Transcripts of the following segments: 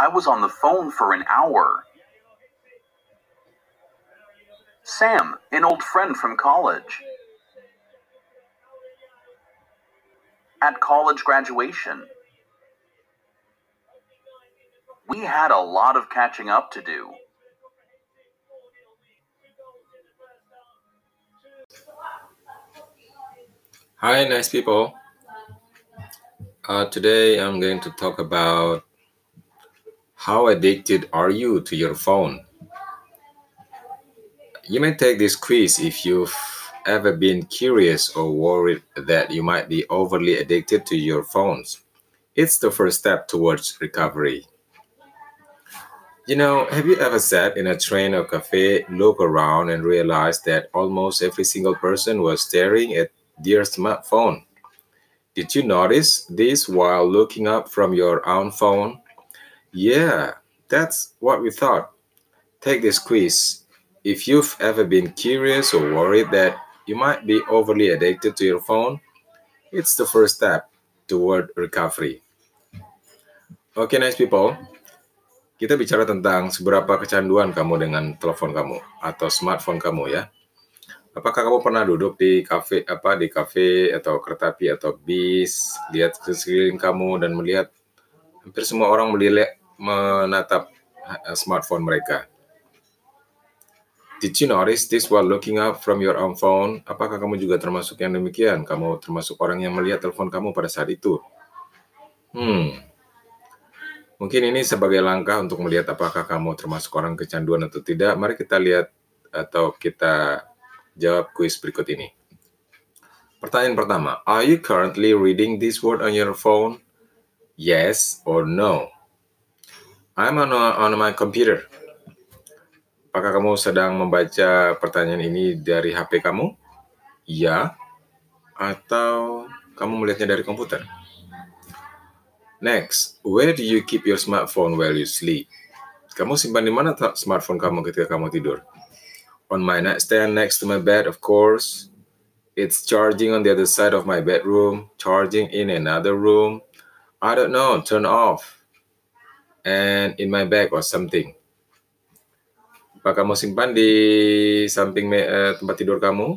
I was on the phone for an hour. Sam, an old friend from college. At college graduation. We had a lot of catching up to do. Hi, nice people. Uh, today I'm going to talk about how addicted are you to your phone? You may take this quiz if you've ever been curious or worried that you might be overly addicted to your phones. It's the first step towards recovery. You know, have you ever sat in a train or cafe, look around, and realized that almost every single person was staring at their smartphone? Did you notice this while looking up from your own phone? Yeah, that's what we thought. Take this quiz. If you've ever been curious or worried that you might be overly addicted to your phone, it's the first step toward recovery. Oke, nice people. Kita bicara tentang seberapa kecanduan kamu dengan telepon kamu atau smartphone kamu ya. Apakah kamu pernah duduk di kafe apa di kafe atau kereta api atau bis, lihat ke sekeliling kamu dan melihat hampir semua orang melihat menatap uh, smartphone mereka. Did you notice this while looking up from your own phone? Apakah kamu juga termasuk yang demikian? Kamu termasuk orang yang melihat telepon kamu pada saat itu? Hmm, Mungkin ini sebagai langkah untuk melihat apakah kamu termasuk orang kecanduan atau tidak. Mari kita lihat atau kita jawab kuis berikut ini. Pertanyaan pertama, are you currently reading this word on your phone? Yes or no? I'm on, on my computer. Apakah kamu sedang membaca pertanyaan ini dari HP kamu? Ya. Atau kamu melihatnya dari komputer? Next, where do you keep your smartphone while you sleep? Kamu simpan di mana smartphone kamu ketika kamu tidur? On my nightstand next to my bed, of course. It's charging on the other side of my bedroom, charging in another room. I don't know, turn off. And in my bag or something. Apa kamu simpan di samping uh, tempat tidur kamu?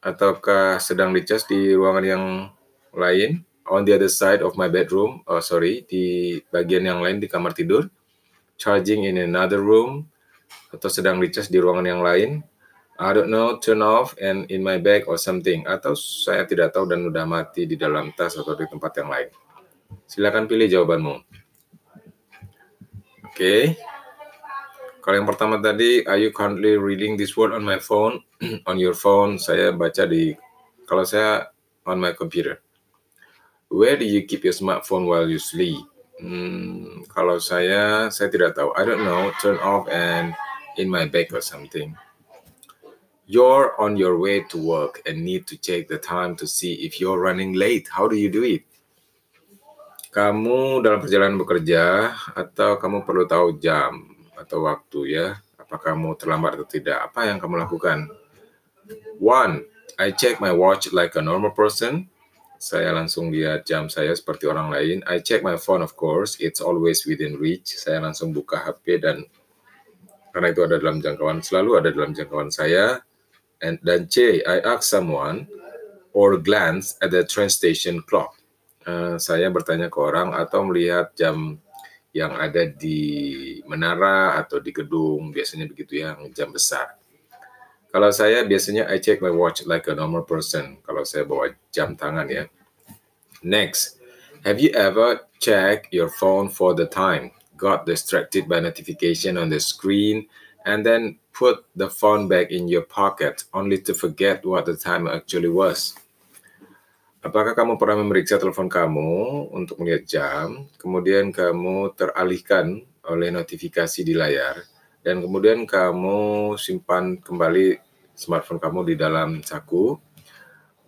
Ataukah sedang dicas di ruangan yang lain? on the other side of my bedroom, oh sorry, di bagian yang lain di kamar tidur, charging in another room, atau sedang dicas di ruangan yang lain, I don't know, turn off and in my bag or something, atau saya tidak tahu dan udah mati di dalam tas atau di tempat yang lain. Silakan pilih jawabanmu. Okay. Kalau yang pertama tadi, are you currently reading this word on my phone? on your phone, saya baca di, kalau saya on my computer. Where do you keep your smartphone while you sleep? Hmm, kalau saya, saya tidak tahu. I don't know. Turn off and in my bag or something. You're on your way to work and need to check the time to see if you're running late. How do you do it? Kamu dalam perjalanan bekerja atau kamu perlu tahu jam atau waktu ya? Apa kamu terlambat atau tidak? Apa yang kamu lakukan? One, I check my watch like a normal person. Saya langsung lihat jam saya seperti orang lain. I check my phone of course, it's always within reach. Saya langsung buka HP dan karena itu ada dalam jangkauan, selalu ada dalam jangkauan saya. And dan C, I ask someone or glance at the train station clock. Uh, saya bertanya ke orang atau melihat jam yang ada di menara atau di gedung, biasanya begitu ya, jam besar. Kalau saya biasanya I check my watch like a normal person. Kalau saya bawa jam tangan ya. Next, have you ever checked your phone for the time, got distracted by notification on the screen, and then put the phone back in your pocket only to forget what the time actually was? Apakah kamu pernah memeriksa telepon kamu untuk melihat jam, kemudian kamu teralihkan oleh notifikasi di layar, dan kemudian kamu simpan kembali smartphone kamu di dalam saku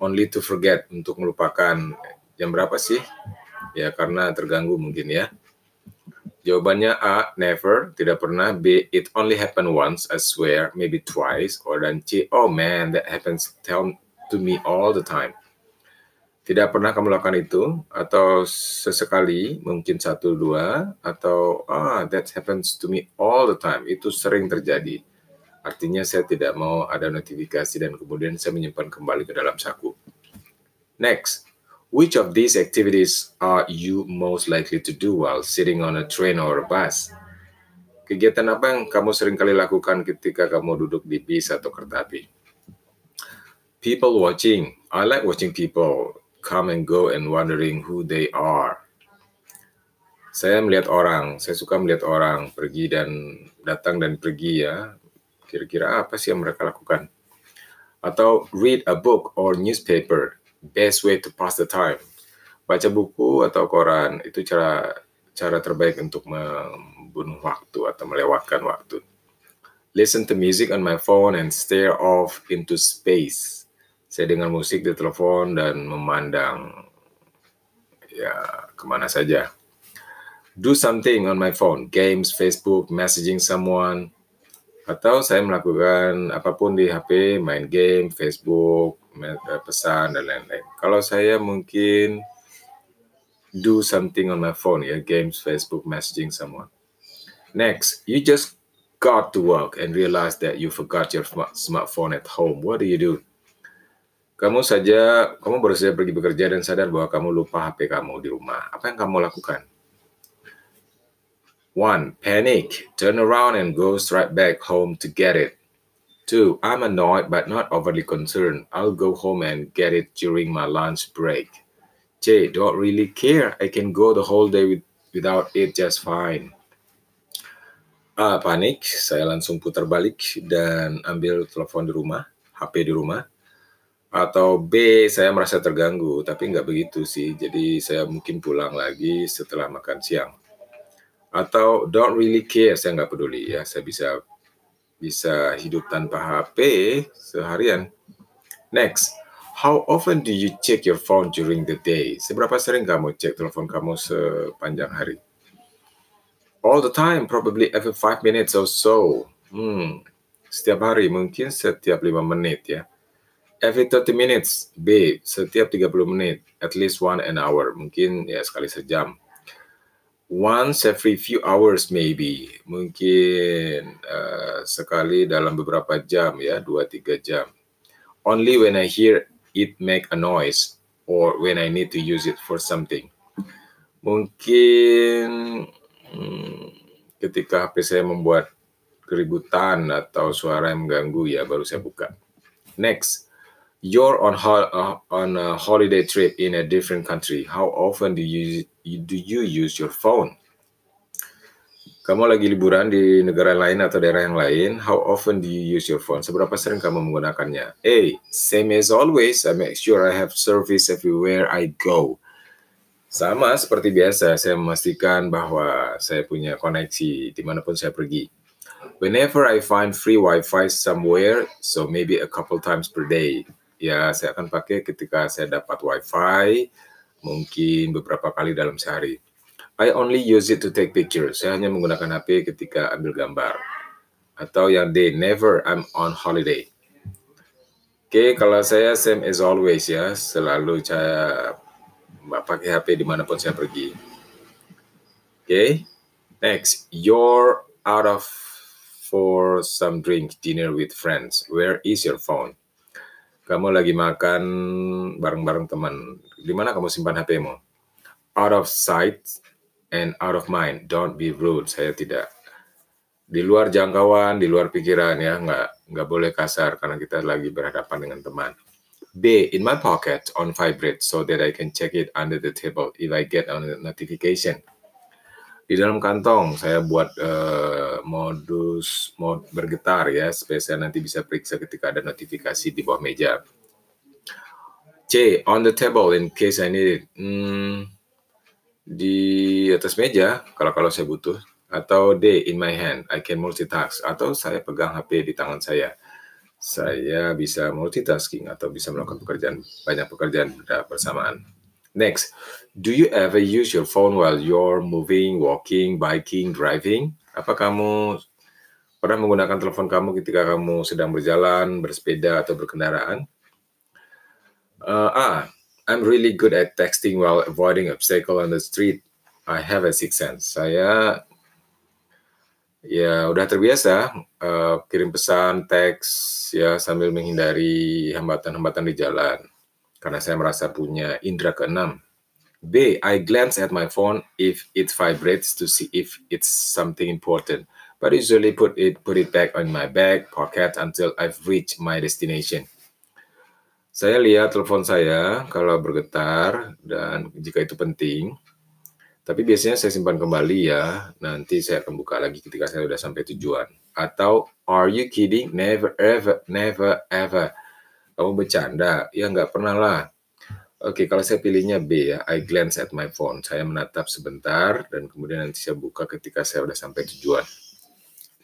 only to forget untuk melupakan jam berapa sih? Ya karena terganggu mungkin ya. Jawabannya A never tidak pernah. B it only happen once I swear maybe twice. Or dan C oh man that happens to me all the time Tidak pernah kamu lakukan itu, atau sesekali, mungkin satu dua, atau ah that happens to me all the time. Itu sering terjadi. Artinya saya tidak mau ada notifikasi dan kemudian saya menyimpan kembali ke dalam saku. Next, which of these activities are you most likely to do while sitting on a train or a bus? Kegiatan apa yang kamu sering kali lakukan ketika kamu duduk di bis atau kereta api? People watching. I like watching people come and go and wondering who they are. Saya melihat orang, saya suka melihat orang pergi dan datang dan pergi ya. Kira-kira apa sih yang mereka lakukan? Atau read a book or newspaper, best way to pass the time. Baca buku atau koran itu cara cara terbaik untuk membunuh waktu atau melewatkan waktu. Listen to music on my phone and stare off into space saya dengar musik di telepon dan memandang ya ke mana saja. Do something on my phone, games, Facebook, messaging someone, atau saya melakukan apa pun di HP, main game, Facebook, eh, pesan dan lain-lain. Kalau saya mungkin do something on my phone ya, games, Facebook, messaging someone. Next, you just got to work and realize that you forgot your smartphone at home. What do you do? Kamu saja, kamu baru saja pergi bekerja dan sadar bahwa kamu lupa HP kamu di rumah. Apa yang kamu lakukan? One, panic. Turn around and go straight back home to get it. Two, I'm annoyed but not overly concerned. I'll go home and get it during my lunch break. C, don't really care. I can go the whole day with, without it just fine. A, panik. Saya langsung putar balik dan ambil telepon di rumah, HP di rumah atau B saya merasa terganggu tapi nggak begitu sih. Jadi saya mungkin pulang lagi setelah makan siang. Atau don't really care saya nggak peduli ya. Saya bisa bisa hidup tanpa HP seharian. Next how often do you check your phone during the day? Seberapa sering kamu cek telepon kamu sepanjang hari? All the time probably every five minutes or so. Hmm setiap hari mungkin setiap lima menit ya every 30 minutes. B, setiap 30 menit. At least one an hour. Mungkin ya sekali sejam. Once every few hours maybe. Mungkin uh, sekali dalam beberapa jam ya, 2-3 jam. Only when I hear it make a noise or when I need to use it for something. Mungkin hmm, ketika HP saya membuat keributan atau suara yang mengganggu ya baru saya buka. Next, you're on ho- uh, on a holiday trip in a different country, how often do you do you use your phone? Kamu lagi liburan di negara lain atau daerah yang lain, how often do you use your phone? Seberapa sering kamu menggunakannya? A. Same as always, I make sure I have service everywhere I go. Sama seperti biasa, saya memastikan bahwa saya punya koneksi di mana pun saya pergi. Whenever I find free Wi-Fi somewhere, so maybe a couple times per day, ya saya akan pakai ketika saya dapat wifi mungkin beberapa kali dalam sehari. I only use it to take pictures. Saya hanya menggunakan HP ketika ambil gambar. Atau yang D, never I'm on holiday. Oke, okay, kalau saya same as always ya, selalu saya pakai HP di mana pun saya pergi. Oke, okay. next, you're out of for some drink, dinner with friends. Where is your phone? Kamu lagi makan bareng-bareng teman, di mana kamu simpan HP-mu? Out of sight and out of mind. Don't be rude. Saya tidak di luar jangkauan, di luar pikiran ya, nggak nggak boleh kasar karena kita lagi berhadapan dengan teman. B. In my pocket on vibrate so that I can check it under the table if I get a notification di dalam kantong saya buat uh, modus mod bergetar ya saya nanti bisa periksa ketika ada notifikasi di bawah meja. C on the table in case I need it. Hmm, di atas meja kalau kalau saya butuh atau D in my hand I can multitask atau saya pegang HP di tangan saya saya bisa multitasking atau bisa melakukan pekerjaan banyak pekerjaan bersamaan. Next, do you ever use your phone while you're moving, walking, biking, driving? Apa kamu pernah menggunakan telepon kamu ketika kamu sedang berjalan, bersepeda, atau berkendaraan? Uh, A. I'm really good at texting while avoiding obstacle on the street. I have a sixth sense. Saya ya udah terbiasa uh, kirim pesan, teks ya sambil menghindari hambatan-hambatan di jalan karena saya merasa punya indera keenam. B. I glance at my phone if it vibrates to see if it's something important, but usually put it put it back on my bag pocket until I've reached my destination. Saya lihat telepon saya kalau bergetar dan jika itu penting. Tapi biasanya saya simpan kembali ya. Nanti saya akan buka lagi ketika saya sudah sampai tujuan. Atau are you kidding? Never ever, never ever. Kamu bercanda? Ya nggak pernah lah. Oke, kalau saya pilihnya B ya, I glance at my phone. Saya menatap sebentar dan kemudian nanti saya buka ketika saya sudah sampai tujuan.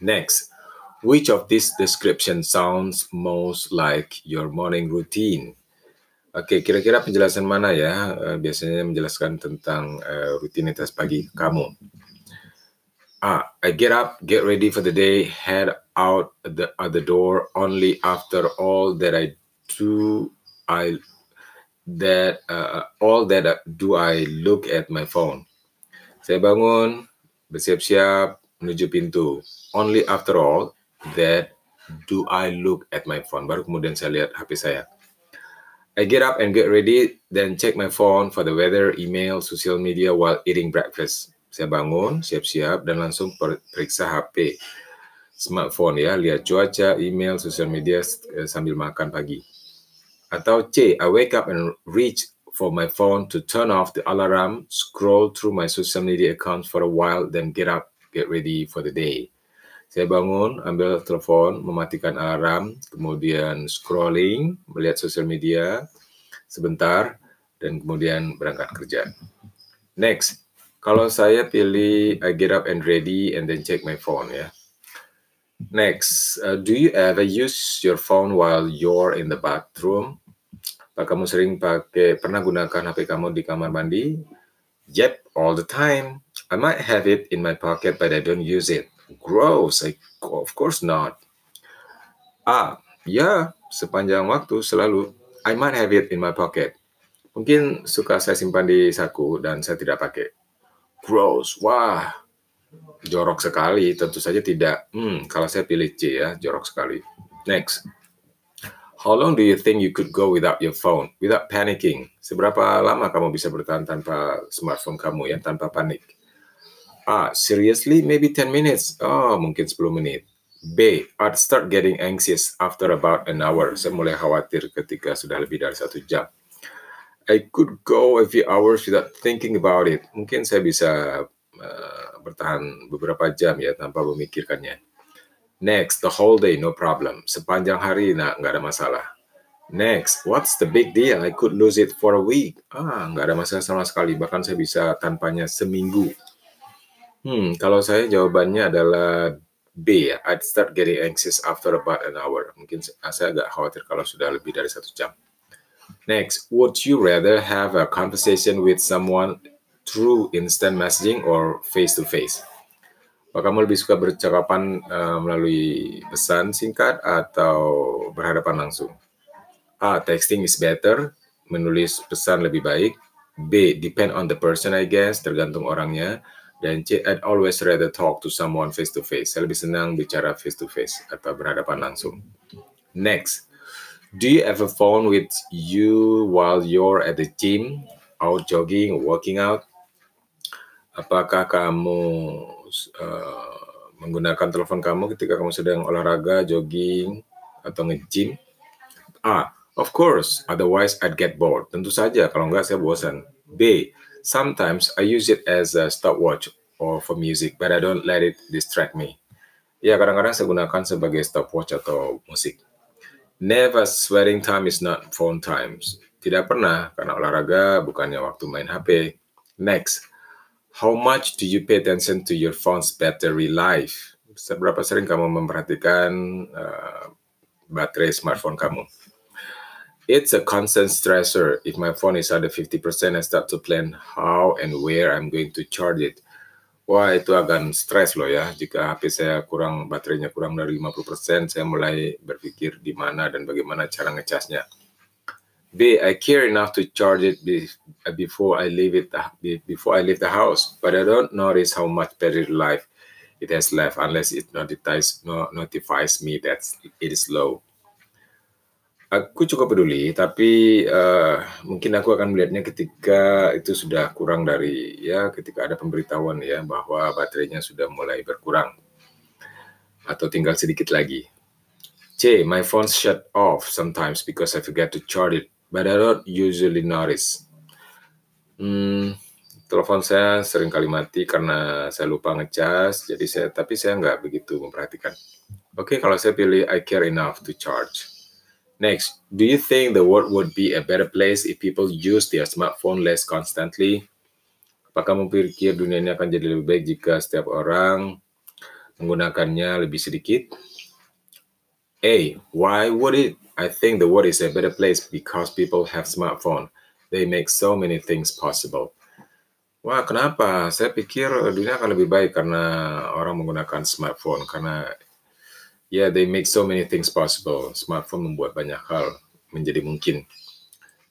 Next, Which of this description sounds most like your morning routine? Oke, kira-kira penjelasan mana ya uh, biasanya menjelaskan tentang uh, rutinitas pagi kamu? A. I get up, get ready for the day, head out the other door only after all that I do. I that uh, all that do I look at my phone. Saya bangun, bersiap-siap menuju pintu. Only after all that do I look at my phone? Baru kemudian saya lihat HP saya. I get up and get ready, then check my phone for the weather, email, social media while eating breakfast. Saya bangun, siap-siap, dan langsung periksa HP. Smartphone ya, lihat cuaca, email, social media eh, sambil makan pagi. Atau C, I wake up and reach for my phone to turn off the alarm, scroll through my social media accounts for a while, then get up, get ready for the day. Saya bangun, ambil telepon, mematikan alarm, kemudian scrolling, melihat sosial media sebentar, dan kemudian berangkat kerja. Next, kalau saya pilih I get up and ready and then check my phone ya. Next, uh, do you ever use your phone while you're in the bathroom? Apa kamu sering pakai pernah gunakan HP kamu di kamar mandi? Yep, all the time. I might have it in my pocket but I don't use it. Gross. I, of course not. Ah, ya, sepanjang waktu selalu. I might have it in my pocket. Mungkin suka saya simpan di saku dan saya tidak pakai. Gross. Wah, jorok sekali. Tentu saja tidak. Hmm, kalau saya pilih C ya, jorok sekali. Next. How long do you think you could go without your phone, without panicking? Seberapa lama kamu bisa bertahan tanpa smartphone kamu ya, tanpa panik? A. Seriously? Maybe 10 minutes. Oh, mungkin 10 menit. B. I'd start getting anxious after about an hour. Saya mulai khawatir ketika sudah lebih dari satu jam. I could go a few hours without thinking about it. Mungkin saya bisa uh, bertahan beberapa jam ya tanpa memikirkannya. Next, the whole day, no problem. Sepanjang hari, nah, nggak ada masalah. Next, what's the big deal? I could lose it for a week. Ah, nggak ada masalah sama sekali. Bahkan saya bisa tanpanya seminggu. Hmm, kalau saya jawabannya adalah B ya. I'd start getting anxious after about an hour. Mungkin saya agak khawatir kalau sudah lebih dari satu jam. Next, would you rather have a conversation with someone through instant messaging or face to face? Apakah kamu lebih suka bercakapan uh, melalui pesan singkat atau berhadapan langsung? A. Texting is better. Menulis pesan lebih baik. B. Depend on the person I guess. Tergantung orangnya. Dan C, I'd always rather talk to someone face to face. Saya lebih senang bicara face to face atau berhadapan langsung. Next, do you ever phone with you while you're at the gym, out jogging, working out? Apakah kamu uh, menggunakan telepon kamu ketika kamu sedang olahraga, jogging, atau nge-gym? A. Of course, otherwise I'd get bored. Tentu saja, kalau enggak saya bosan. B. Sometimes I use it as a stopwatch or for music, but I don't let it distract me. Ya, kadang-kadang saya gunakan sebagai stopwatch atau musik. Never sweating time is not phone times. Tidak pernah, karena olahraga bukannya waktu main HP. Next, how much do you pay attention to your phone's battery life? Seberapa sering kamu memperhatikan uh, baterai smartphone kamu? it's a constant stressor. If my phone is under 50%, I start to plan how and where I'm going to charge it. Wah, itu akan stres loh ya. Jika HP saya kurang, baterainya kurang dari 50%, saya mulai berpikir di mana dan bagaimana cara ngecasnya. B. I care enough to charge it be, uh, before I leave it uh, before I leave the house, but I don't notice how much battery life it has left unless it notifies no, notifies me that it is low. Aku cukup peduli, tapi uh, mungkin aku akan melihatnya ketika itu sudah kurang dari ya ketika ada pemberitahuan ya bahwa baterainya sudah mulai berkurang atau tinggal sedikit lagi. C. My phone shut off sometimes because I forget to charge it but I don't usually notice. Hmm, telepon saya sering kali mati karena saya lupa ngecas, jadi saya tapi saya nggak begitu memperhatikan. Oke, okay, kalau saya pilih I care enough to charge. Next, do you think the world would be a better place if people use their smartphone less constantly? Apakah kamu pikir dunia ini akan jadi lebih baik jika setiap orang menggunakannya lebih sedikit? A. Why would it? I think the world is a better place because people have smartphone. They make so many things possible. Wah, kenapa? Saya pikir dunia akan lebih baik karena orang menggunakan smartphone karena ya yeah, they make so many things possible. Smartphone membuat banyak hal menjadi mungkin.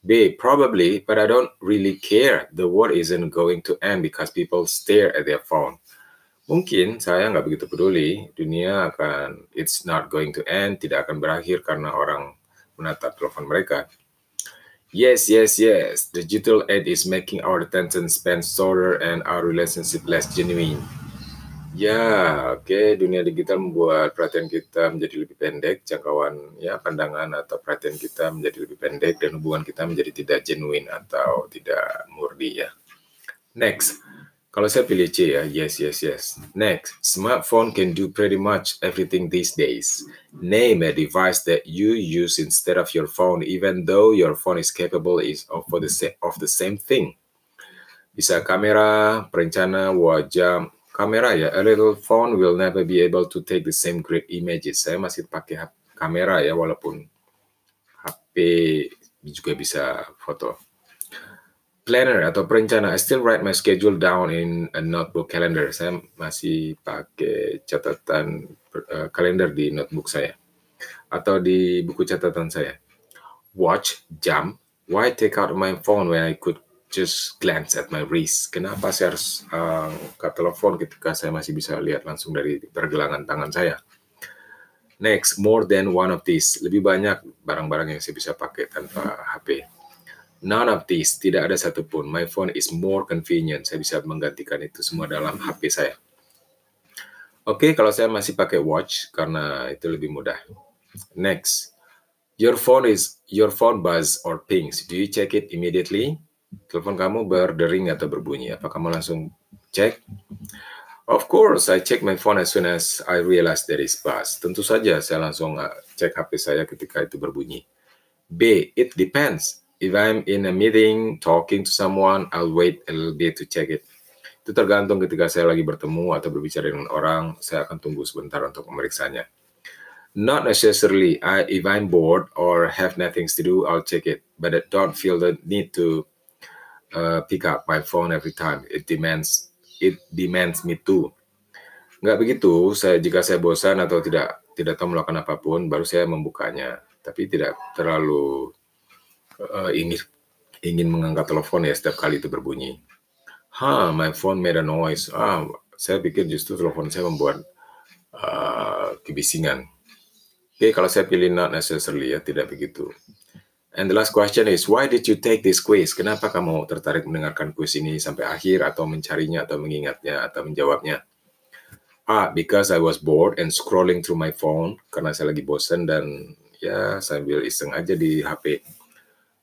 B, probably, but I don't really care. The world isn't going to end because people stare at their phone. Mungkin saya nggak begitu peduli, dunia akan, it's not going to end, tidak akan berakhir karena orang menatap telepon mereka. Yes, yes, yes. Digital age is making our attention span shorter and our relationship less genuine. Ya, oke, okay. dunia digital membuat perhatian kita menjadi lebih pendek, jangkauan ya pandangan atau perhatian kita menjadi lebih pendek dan hubungan kita menjadi tidak genuine atau tidak murni ya. Next, kalau saya pilih C ya, yes, yes, yes. Next, smartphone can do pretty much everything these days. Name a device that you use instead of your phone, even though your phone is capable is of the same of the same thing. Bisa kamera, perencana, wajah, kamera ya. A little phone will never be able to take the same great images. Saya masih pakai kamera ya, walaupun HP juga bisa foto planner atau perencana. I still write my schedule down in a notebook calendar. Saya masih pakai catatan uh, kalender di notebook saya atau di buku catatan saya. Watch, jam. Why take out my phone when I could just glance at my wrist? Kenapa saya harus uh, ke telepon ketika saya masih bisa lihat langsung dari pergelangan tangan saya? Next, more than one of these. Lebih banyak barang-barang yang saya bisa pakai tanpa HP None of these, tidak ada satupun. My phone is more convenient. Saya bisa menggantikan itu semua dalam HP saya. Oke, okay, kalau saya masih pakai watch karena itu lebih mudah. Next, your phone is your phone buzz or pings. Do you check it immediately? Telepon kamu berdering atau berbunyi. Apa kamu langsung cek? Of course, I check my phone as soon as I realize there is buzz. Tentu saja saya langsung uh, cek HP saya ketika itu berbunyi. B, it depends if I'm in a meeting talking to someone, I'll wait a little bit to check it. Itu tergantung ketika saya lagi bertemu atau berbicara dengan orang, saya akan tunggu sebentar untuk memeriksanya. Not necessarily. I, if I'm bored or have nothing to do, I'll check it. But I don't feel the need to uh, pick up my phone every time. It demands it demands me to. Nggak begitu. Saya jika saya bosan atau tidak tidak tahu melakukan apa pun, baru saya membukanya. Tapi tidak terlalu uh, ingin ingin mengangkat telepon ya setiap kali itu berbunyi. Ha, my phone made a noise. Ah, saya pikir justru telepon saya membuat uh, kebisingan. Oke, okay, kalau saya pilih not necessarily ya, tidak begitu. And the last question is, why did you take this quiz? Kenapa kamu tertarik mendengarkan quiz ini sampai akhir atau mencarinya atau mengingatnya atau menjawabnya? A, because I was bored and scrolling through my phone karena saya lagi bosan dan ya sambil iseng aja di HP.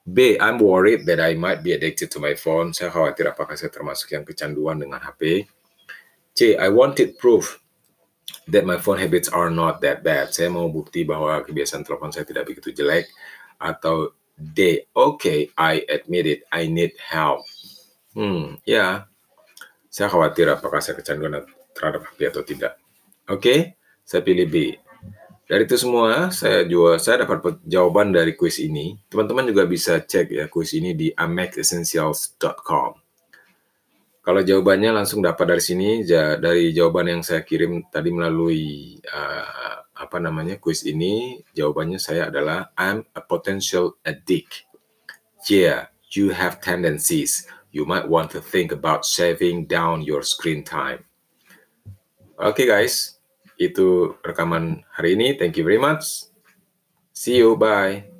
B. I'm worried that I might be addicted to my phone. Saya khawatir apakah saya termasuk yang kecanduan dengan HP. C. I wanted proof that my phone habits are not that bad. Saya mau bukti bahwa kebiasaan telepon saya tidak begitu jelek. Atau D. Okay, I admit it. I need help. Hmm, ya. Yeah. Saya khawatir apakah saya kecanduan terhadap HP atau tidak. Oke, okay, saya pilih B. Dari itu semua, saya juga saya dapat jawaban dari kuis ini. Teman-teman juga bisa cek ya kuis ini di amexessentials.com. Kalau jawabannya langsung dapat dari sini, dari jawaban yang saya kirim tadi melalui uh, apa namanya kuis ini, jawabannya saya adalah I'm a potential addict. Yeah, you have tendencies. You might want to think about saving down your screen time. Oke okay guys, itu rekaman hari ini. Thank you very much. See you, bye.